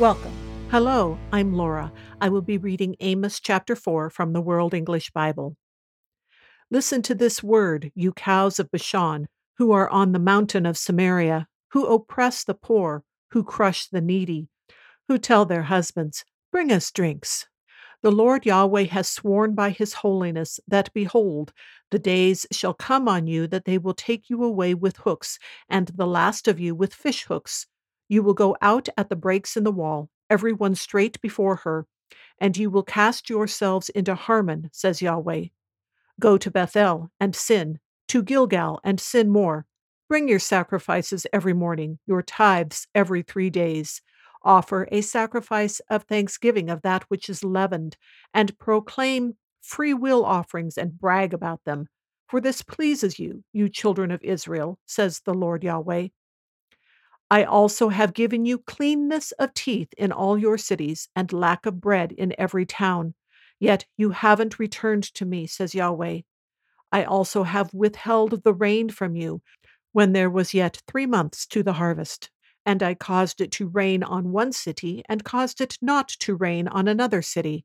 Welcome. Hello, I'm Laura. I will be reading Amos chapter 4 from the World English Bible. Listen to this word, you cows of Bashan, who are on the mountain of Samaria, who oppress the poor, who crush the needy, who tell their husbands, Bring us drinks. The Lord Yahweh has sworn by his holiness that, behold, the days shall come on you that they will take you away with hooks, and the last of you with fish hooks you will go out at the breaks in the wall, every one straight before her, and you will cast yourselves into Harmon, says Yahweh. Go to Bethel and sin, to Gilgal and sin more. Bring your sacrifices every morning, your tithes every three days. Offer a sacrifice of thanksgiving of that which is leavened, and proclaim free will offerings and brag about them. For this pleases you, you children of Israel, says the Lord Yahweh. I also have given you cleanness of teeth in all your cities, and lack of bread in every town. Yet you haven't returned to me, says Yahweh. I also have withheld the rain from you when there was yet three months to the harvest. And I caused it to rain on one city, and caused it not to rain on another city.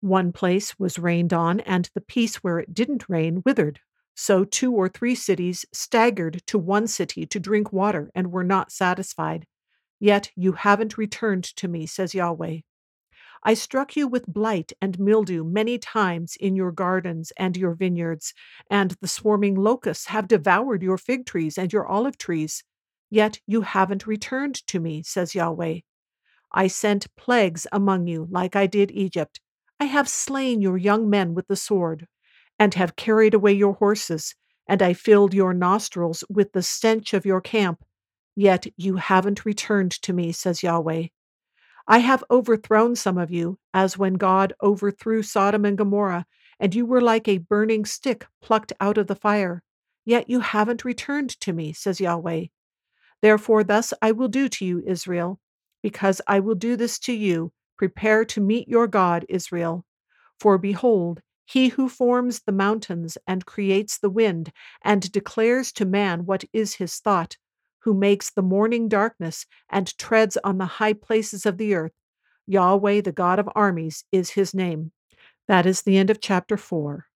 One place was rained on, and the piece where it didn't rain withered. So two or three cities staggered to one city to drink water and were not satisfied. Yet you haven't returned to me, says Yahweh. I struck you with blight and mildew many times in your gardens and your vineyards, and the swarming locusts have devoured your fig trees and your olive trees. Yet you haven't returned to me, says Yahweh. I sent plagues among you, like I did Egypt. I have slain your young men with the sword, and have carried away your horses, and I filled your nostrils with the stench of your camp. Yet you haven't returned to me, says Yahweh. I have overthrown some of you, as when God overthrew Sodom and Gomorrah, and you were like a burning stick plucked out of the fire. Yet you haven't returned to me, says Yahweh. Therefore, thus I will do to you, Israel. Because I will do this to you, prepare to meet your God, Israel. For behold, he who forms the mountains and creates the wind and declares to man what is his thought, who makes the morning darkness and treads on the high places of the earth. Yahweh, the God of armies, is his name. That is the end of chapter 4.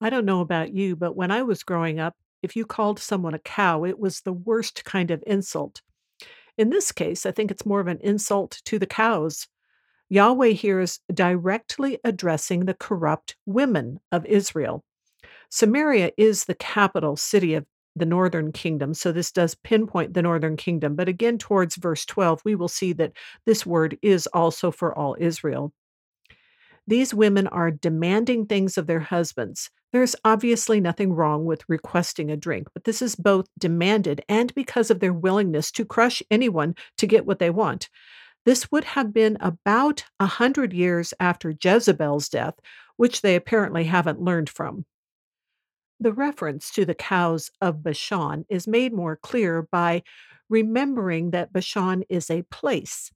I don't know about you, but when I was growing up, if you called someone a cow, it was the worst kind of insult. In this case, I think it's more of an insult to the cows. Yahweh here is directly addressing the corrupt women of Israel. Samaria is the capital city of the northern kingdom, so this does pinpoint the northern kingdom. But again, towards verse 12, we will see that this word is also for all Israel. These women are demanding things of their husbands. There's obviously nothing wrong with requesting a drink, but this is both demanded and because of their willingness to crush anyone to get what they want. This would have been about a hundred years after Jezebel's death, which they apparently haven't learned from. The reference to the cows of Bashan is made more clear by remembering that Bashan is a place.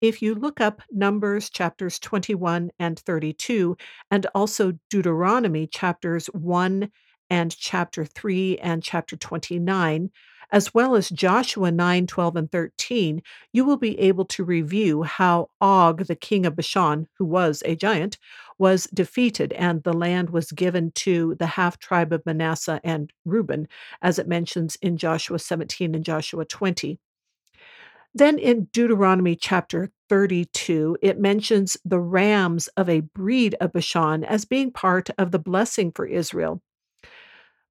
If you look up Numbers chapters 21 and 32, and also Deuteronomy chapters 1 and chapter 3 and chapter 29, as well as Joshua 9, 12, and 13, you will be able to review how Og, the king of Bashan, who was a giant, was defeated and the land was given to the half tribe of Manasseh and Reuben, as it mentions in Joshua 17 and Joshua 20. Then in Deuteronomy chapter 32, it mentions the rams of a breed of Bashan as being part of the blessing for Israel.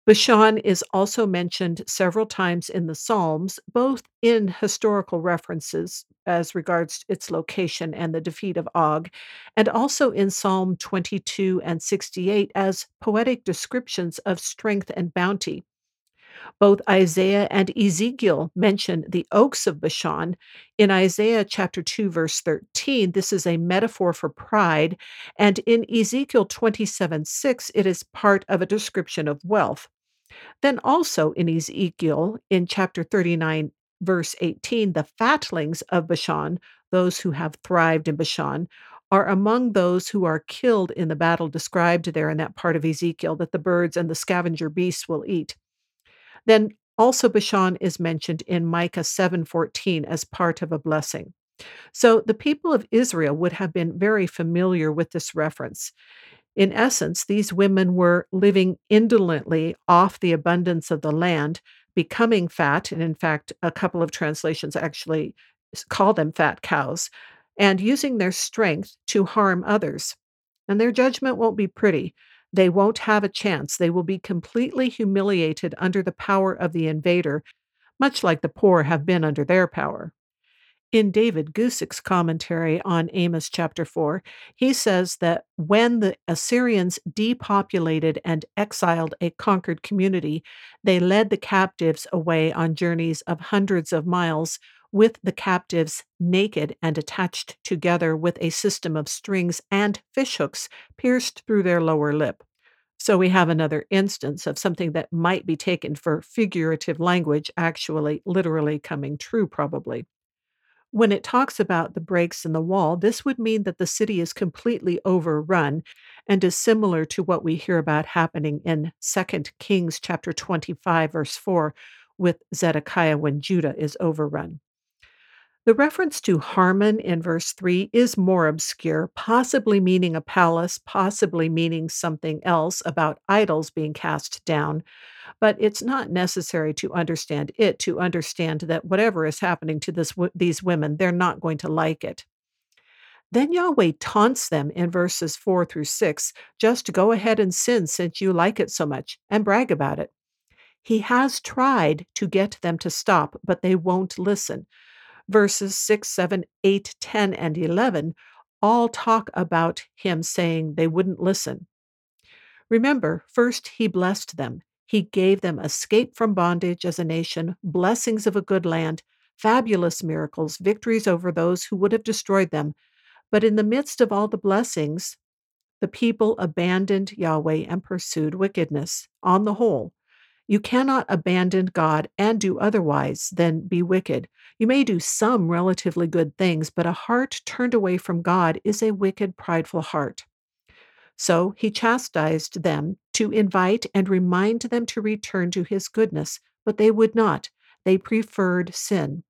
Bashan is also mentioned several times in the Psalms, both in historical references as regards its location and the defeat of Og, and also in Psalm 22 and 68 as poetic descriptions of strength and bounty. Both Isaiah and Ezekiel mention the oaks of Bashan. In Isaiah chapter 2, verse 13, this is a metaphor for pride. And in Ezekiel 27, 6, it is part of a description of wealth. Then also in Ezekiel, in chapter 39, verse 18, the fatlings of Bashan, those who have thrived in Bashan, are among those who are killed in the battle described there in that part of Ezekiel that the birds and the scavenger beasts will eat. Then also Bashan is mentioned in Micah 7:14 as part of a blessing. So the people of Israel would have been very familiar with this reference. In essence, these women were living indolently off the abundance of the land, becoming fat, and in fact, a couple of translations actually call them fat cows, and using their strength to harm others. And their judgment won't be pretty. They won't have a chance. They will be completely humiliated under the power of the invader, much like the poor have been under their power. In David Guzik's commentary on Amos chapter 4, he says that when the Assyrians depopulated and exiled a conquered community, they led the captives away on journeys of hundreds of miles, with the captives naked and attached together with a system of strings and fishhooks pierced through their lower lip. So we have another instance of something that might be taken for figurative language, actually, literally coming true, probably. When it talks about the breaks in the wall, this would mean that the city is completely overrun and is similar to what we hear about happening in 2 Kings chapter 25 verse 4 with Zedekiah when Judah is overrun. The reference to Harmon in verse 3 is more obscure, possibly meaning a palace, possibly meaning something else about idols being cast down but it's not necessary to understand it to understand that whatever is happening to this, these women, they're not going to like it. Then Yahweh taunts them in verses 4 through 6 just go ahead and sin since you like it so much and brag about it. He has tried to get them to stop, but they won't listen. Verses 6, 7, 8, 10, and 11 all talk about him saying they wouldn't listen. Remember, first he blessed them. He gave them escape from bondage as a nation, blessings of a good land, fabulous miracles, victories over those who would have destroyed them. But in the midst of all the blessings, the people abandoned Yahweh and pursued wickedness. On the whole, you cannot abandon God and do otherwise than be wicked. You may do some relatively good things, but a heart turned away from God is a wicked, prideful heart. So he chastised them to invite and remind them to return to his goodness, but they would not. They preferred sin.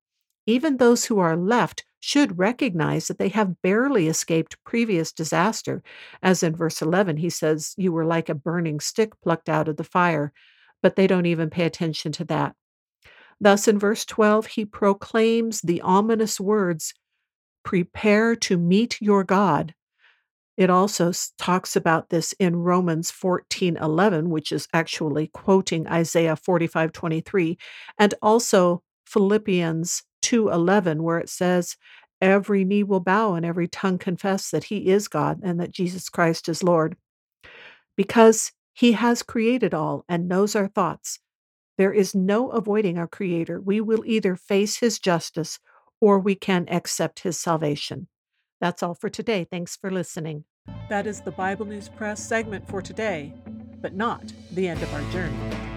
Even those who are left should recognize that they have barely escaped previous disaster. As in verse 11, he says, You were like a burning stick plucked out of the fire, but they don't even pay attention to that. Thus, in verse 12, he proclaims the ominous words Prepare to meet your God. It also talks about this in Romans 14:11, which is actually quoting Isaiah 45:23, and also Philippians 2:11 where it says every knee will bow and every tongue confess that he is God and that Jesus Christ is Lord. Because he has created all and knows our thoughts. There is no avoiding our creator. We will either face his justice or we can accept his salvation. That's all for today. Thanks for listening. That is the Bible News Press segment for today, but not the end of our journey.